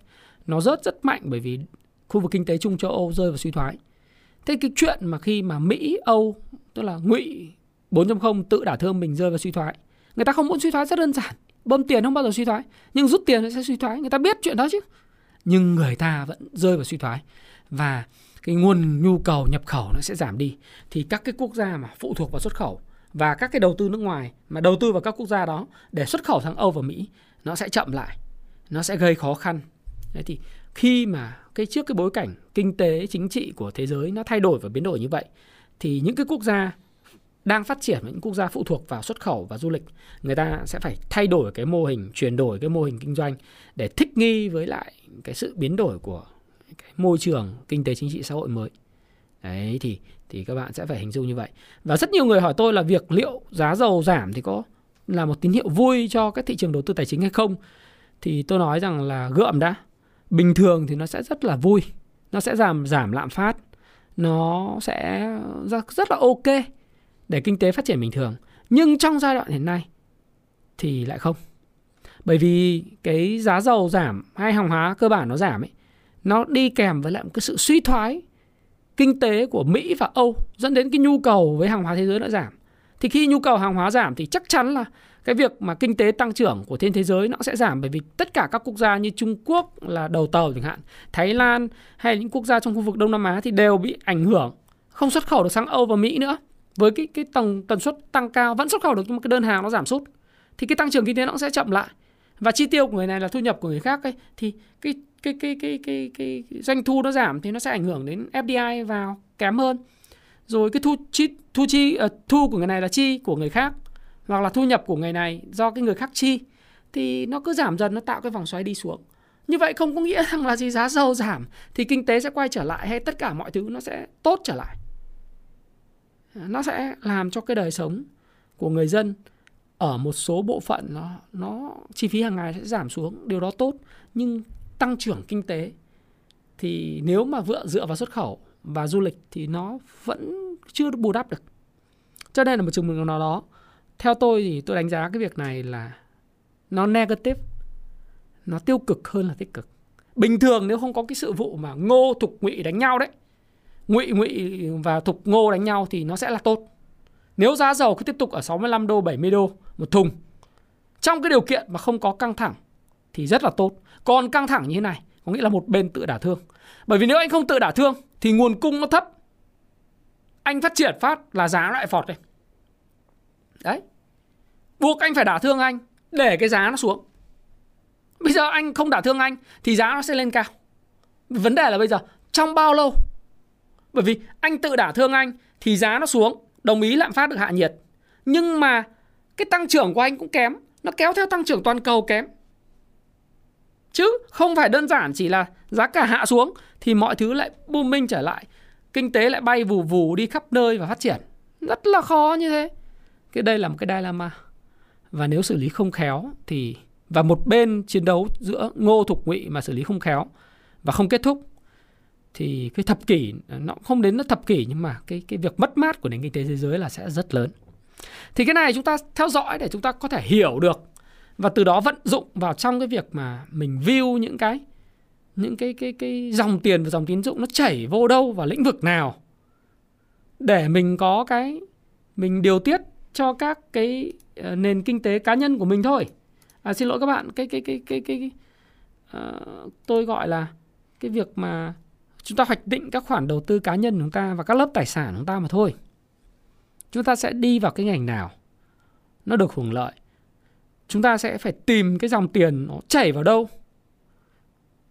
Nó rớt rất mạnh bởi vì khu vực kinh tế chung châu Âu rơi vào suy thoái. Thế cái chuyện mà khi mà Mỹ Âu tức là ngụy 4.0 tự đả thương mình rơi vào suy thoái người ta không muốn suy thoái rất đơn giản. Bơm tiền không bao giờ suy thoái nhưng rút tiền sẽ suy thoái người ta biết chuyện đó chứ. Nhưng người ta vẫn rơi vào suy thoái và cái nguồn nhu cầu nhập khẩu nó sẽ giảm đi. Thì các cái quốc gia mà phụ thuộc vào xuất khẩu và các cái đầu tư nước ngoài, mà đầu tư vào các quốc gia đó để xuất khẩu sang Âu và Mỹ, nó sẽ chậm lại, nó sẽ gây khó khăn. Đấy thì khi mà cái trước cái bối cảnh kinh tế, chính trị của thế giới nó thay đổi và biến đổi như vậy, thì những cái quốc gia đang phát triển những quốc gia phụ thuộc vào xuất khẩu và du lịch, người ta sẽ phải thay đổi cái mô hình, chuyển đổi cái mô hình kinh doanh để thích nghi với lại cái sự biến đổi của cái môi trường kinh tế, chính trị, xã hội mới. Đấy thì thì các bạn sẽ phải hình dung như vậy. Và rất nhiều người hỏi tôi là việc liệu giá dầu giảm thì có là một tín hiệu vui cho các thị trường đầu tư tài chính hay không? Thì tôi nói rằng là gượm đã. Bình thường thì nó sẽ rất là vui, nó sẽ giảm giảm lạm phát, nó sẽ rất là ok để kinh tế phát triển bình thường. Nhưng trong giai đoạn hiện nay thì lại không. Bởi vì cái giá dầu giảm hay hàng hóa cơ bản nó giảm ấy, nó đi kèm với lại một cái sự suy thoái kinh tế của Mỹ và Âu dẫn đến cái nhu cầu với hàng hóa thế giới nó giảm thì khi nhu cầu hàng hóa giảm thì chắc chắn là cái việc mà kinh tế tăng trưởng của trên thế giới nó sẽ giảm bởi vì tất cả các quốc gia như Trung Quốc là đầu tàu chẳng hạn, Thái Lan hay những quốc gia trong khu vực Đông Nam Á thì đều bị ảnh hưởng không xuất khẩu được sang Âu và Mỹ nữa. Với cái cái tầng tần suất tăng cao vẫn xuất khẩu được nhưng mà cái đơn hàng nó giảm sút thì cái tăng trưởng kinh tế nó sẽ chậm lại. Và chi tiêu của người này là thu nhập của người khác ấy thì cái cái cái cái cái cái, cái doanh thu nó giảm thì nó sẽ ảnh hưởng đến FDI vào kém hơn. Rồi cái thu chi thu chi uh, thu của người này là chi của người khác hoặc là thu nhập của người này do cái người khác chi thì nó cứ giảm dần nó tạo cái vòng xoáy đi xuống như vậy không có nghĩa rằng là gì giá dầu giảm thì kinh tế sẽ quay trở lại hay tất cả mọi thứ nó sẽ tốt trở lại nó sẽ làm cho cái đời sống của người dân ở một số bộ phận nó nó, chi phí hàng ngày sẽ giảm xuống, điều đó tốt, nhưng tăng trưởng kinh tế thì nếu mà vựa, dựa vào xuất khẩu và du lịch thì nó vẫn chưa bù đắp được. Cho nên là một trường hợp nào đó, theo tôi thì tôi đánh giá cái việc này là nó negative, nó tiêu cực hơn là tích cực. Bình thường nếu không có cái sự vụ mà ngô thục ngụy đánh nhau đấy, ngụy ngụy và thục ngô đánh nhau thì nó sẽ là tốt. Nếu giá dầu cứ tiếp tục ở 65 đô 70 đô một thùng. Trong cái điều kiện mà không có căng thẳng thì rất là tốt. Còn căng thẳng như thế này, có nghĩa là một bên tự đả thương. Bởi vì nếu anh không tự đả thương thì nguồn cung nó thấp. Anh phát triển phát là giá lại phọt lên. Đấy. Buộc anh phải đả thương anh, để cái giá nó xuống. Bây giờ anh không đả thương anh thì giá nó sẽ lên cao. Vấn đề là bây giờ, trong bao lâu? Bởi vì anh tự đả thương anh thì giá nó xuống, đồng ý lạm phát được hạ nhiệt. Nhưng mà cái tăng trưởng của anh cũng kém, nó kéo theo tăng trưởng toàn cầu kém. Chứ không phải đơn giản chỉ là giá cả hạ xuống thì mọi thứ lại booming trở lại, kinh tế lại bay vù vù đi khắp nơi và phát triển. Rất là khó như thế. Cái đây là một cái dilemma. Và nếu xử lý không khéo thì, và một bên chiến đấu giữa ngô thục ngụy mà xử lý không khéo và không kết thúc, thì cái thập kỷ, nó không đến nó thập kỷ nhưng mà cái cái việc mất mát của nền kinh tế thế giới là sẽ rất lớn thì cái này chúng ta theo dõi để chúng ta có thể hiểu được và từ đó vận dụng vào trong cái việc mà mình view những cái những cái cái cái dòng tiền và dòng tín dụng nó chảy vô đâu và lĩnh vực nào để mình có cái mình điều tiết cho các cái uh, nền kinh tế cá nhân của mình thôi. À, xin lỗi các bạn, cái cái cái cái cái, cái uh, tôi gọi là cái việc mà chúng ta hoạch định các khoản đầu tư cá nhân của chúng ta và các lớp tài sản của chúng ta mà thôi. Chúng ta sẽ đi vào cái ngành nào nó được hưởng lợi. Chúng ta sẽ phải tìm cái dòng tiền nó chảy vào đâu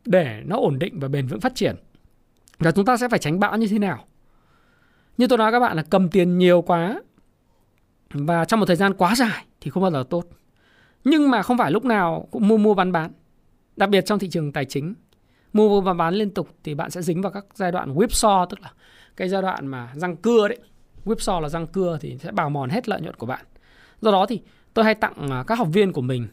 để nó ổn định và bền vững phát triển. Và chúng ta sẽ phải tránh bão như thế nào. Như tôi nói các bạn là cầm tiền nhiều quá và trong một thời gian quá dài thì không bao giờ tốt nhưng mà không phải lúc nào cũng mua mua bán bán đặc biệt trong thị trường tài chính, mua mua bán bán liên tục thì bạn sẽ dính vào các giai đoạn whipsaw, tức là cái giai đoạn mà răng cưa đấy whipsaw là răng cưa thì sẽ bào mòn hết lợi nhuận của bạn do đó thì tôi hay tặng à, các học viên của mình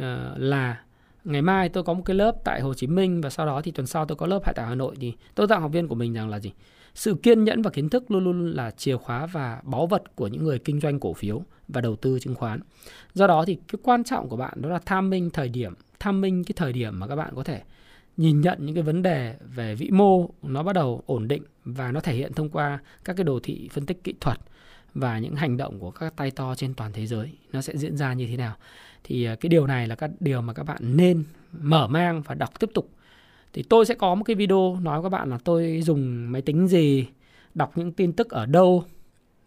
à, là ngày mai tôi có một cái lớp tại Hồ Chí Minh và sau đó thì tuần sau tôi có lớp tại Hà Nội thì tôi tặng học viên của mình rằng là gì sự kiên nhẫn và kiến thức luôn luôn là chìa khóa và báu vật của những người kinh doanh cổ phiếu và đầu tư chứng khoán. Do đó thì cái quan trọng của bạn đó là tham minh thời điểm, tham minh cái thời điểm mà các bạn có thể nhìn nhận những cái vấn đề về vĩ mô nó bắt đầu ổn định và nó thể hiện thông qua các cái đồ thị phân tích kỹ thuật và những hành động của các tay to trên toàn thế giới, nó sẽ diễn ra như thế nào. Thì à, cái điều này là các điều mà các bạn nên mở mang và đọc tiếp tục. Thì tôi sẽ có một cái video nói với các bạn là tôi dùng máy tính gì, đọc những tin tức ở đâu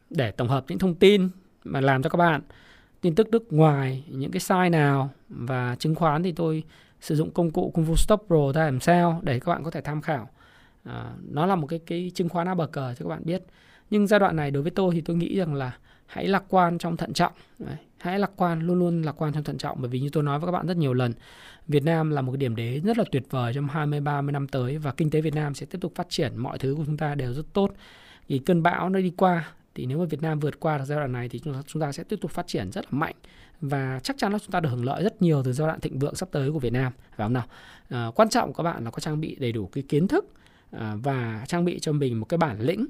để tổng hợp những thông tin mà làm cho các bạn, tin tức nước ngoài, những cái sai nào và chứng khoán thì tôi sử dụng công cụ Kung Fu Stop Pro ra làm sao để các bạn có thể tham khảo. À, nó là một cái cái chứng khoán A bờ cờ cho các bạn biết. Nhưng giai đoạn này đối với tôi thì tôi nghĩ rằng là hãy lạc quan trong thận trọng. Đấy, hãy lạc quan luôn luôn lạc quan trong thận trọng. Bởi vì như tôi nói với các bạn rất nhiều lần Việt Nam là một cái điểm đến rất là tuyệt vời trong 20 30 năm tới và kinh tế Việt Nam sẽ tiếp tục phát triển. Mọi thứ của chúng ta đều rất tốt. Thì cơn bão nó đi qua thì nếu mà Việt Nam vượt qua được giai đoạn này thì chúng ta, chúng ta sẽ tiếp tục phát triển rất là mạnh và chắc chắn là chúng ta được hưởng lợi rất nhiều từ giai đoạn thịnh vượng sắp tới của Việt Nam. Phải không nào? À, quan trọng các bạn là có trang bị đầy đủ cái kiến thức à, và trang bị cho mình một cái bản lĩnh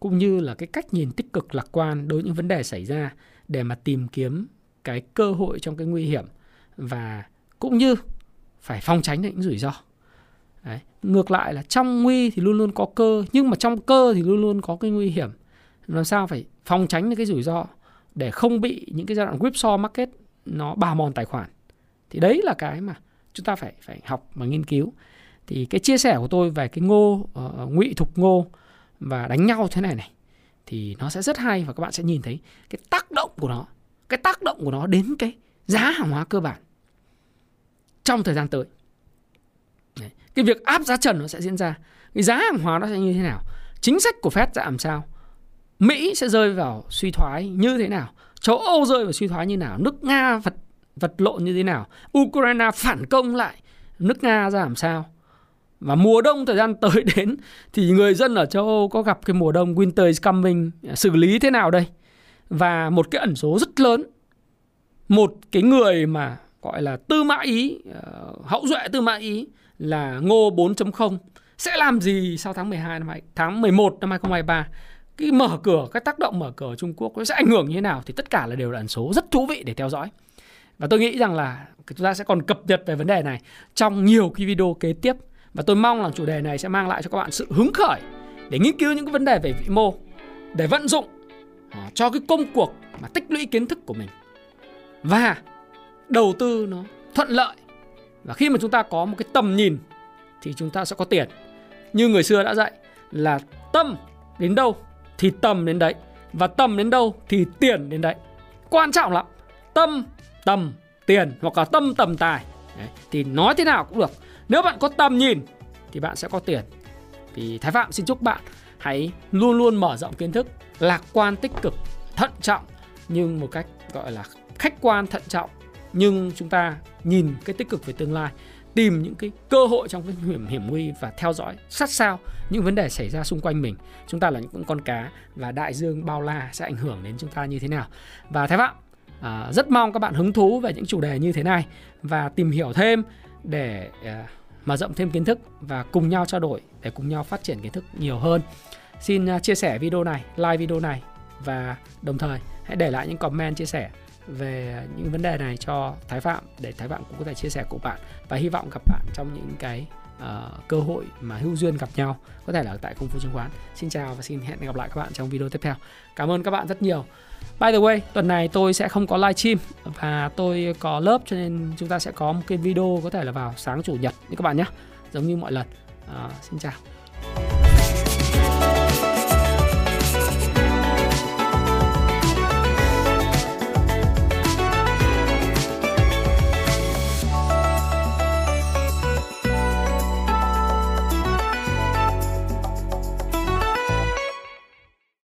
cũng như là cái cách nhìn tích cực lạc quan đối với những vấn đề xảy ra để mà tìm kiếm cái cơ hội trong cái nguy hiểm và cũng như phải phòng tránh những rủi ro. Đấy. ngược lại là trong nguy thì luôn luôn có cơ nhưng mà trong cơ thì luôn luôn có cái nguy hiểm. Làm sao phải phòng tránh được cái rủi ro? Để không bị những cái giai đoạn whipsaw market nó bào mòn tài khoản. Thì đấy là cái mà chúng ta phải phải học và nghiên cứu. Thì cái chia sẻ của tôi về cái ngô uh, ngụy thục ngô và đánh nhau thế này này thì nó sẽ rất hay và các bạn sẽ nhìn thấy cái tác động của nó cái tác động của nó đến cái giá hàng hóa cơ bản trong thời gian tới. Đấy. cái việc áp giá trần nó sẽ diễn ra. Cái giá hàng hóa nó sẽ như thế nào? Chính sách của Fed sẽ làm sao? Mỹ sẽ rơi vào suy thoái như thế nào? Châu Âu rơi vào suy thoái như nào? Nước Nga vật vật lộn như thế nào? Ukraine phản công lại, nước Nga ra làm sao? Và mùa đông thời gian tới đến thì người dân ở châu Âu có gặp cái mùa đông winter is coming à, xử lý thế nào đây? Và một cái ẩn số rất lớn, một cái người mà gọi là tư mã ý ờ, hậu duệ tư mã ý là Ngô 4.0 sẽ làm gì sau tháng 12 năm tháng 11 năm 2023 cái mở cửa, cái tác động mở cửa ở Trung Quốc nó sẽ ảnh hưởng như thế nào thì tất cả là đều là ẩn số rất thú vị để theo dõi. Và tôi nghĩ rằng là chúng ta sẽ còn cập nhật về vấn đề này trong nhiều cái video kế tiếp. Và tôi mong là chủ đề này sẽ mang lại cho các bạn sự hứng khởi để nghiên cứu những cái vấn đề về vĩ mô để vận dụng à, cho cái công cuộc mà tích lũy kiến thức của mình. Và đầu tư nó thuận lợi. Và khi mà chúng ta có một cái tầm nhìn thì chúng ta sẽ có tiền. Như người xưa đã dạy là tâm đến đâu thì tầm đến đấy. Và tầm đến đâu thì tiền đến đấy. Quan trọng lắm, tâm, tầm, tiền hoặc là tâm, tầm, tài. Đấy. thì nói thế nào cũng được. Nếu bạn có tầm nhìn thì bạn sẽ có tiền. Thì thái phạm xin chúc bạn hãy luôn luôn mở rộng kiến thức, lạc quan, tích cực, thận trọng, nhưng một cách, gọi là, khách quan, thận trọng. Nhưng chúng ta nhìn cái tích cực về tương lai tìm những cái cơ hội trong cái hiểm hiểm nguy và theo dõi sát sao những vấn đề xảy ra xung quanh mình. Chúng ta là những con cá và đại dương bao la sẽ ảnh hưởng đến chúng ta như thế nào. Và thái phạm à, rất mong các bạn hứng thú về những chủ đề như thế này và tìm hiểu thêm để à, mở rộng thêm kiến thức và cùng nhau trao đổi để cùng nhau phát triển kiến thức nhiều hơn. Xin à, chia sẻ video này like video này và đồng thời hãy để lại những comment chia sẻ về những vấn đề này cho Thái Phạm để Thái Phạm cũng có thể chia sẻ cùng bạn và hy vọng gặp bạn trong những cái uh, cơ hội mà hữu duyên gặp nhau có thể là tại công phu chứng khoán. Xin chào và xin hẹn gặp lại các bạn trong video tiếp theo. Cảm ơn các bạn rất nhiều. By the way, tuần này tôi sẽ không có live stream và tôi có lớp cho nên chúng ta sẽ có một cái video có thể là vào sáng chủ nhật như các bạn nhé. Giống như mọi lần. Uh, xin chào.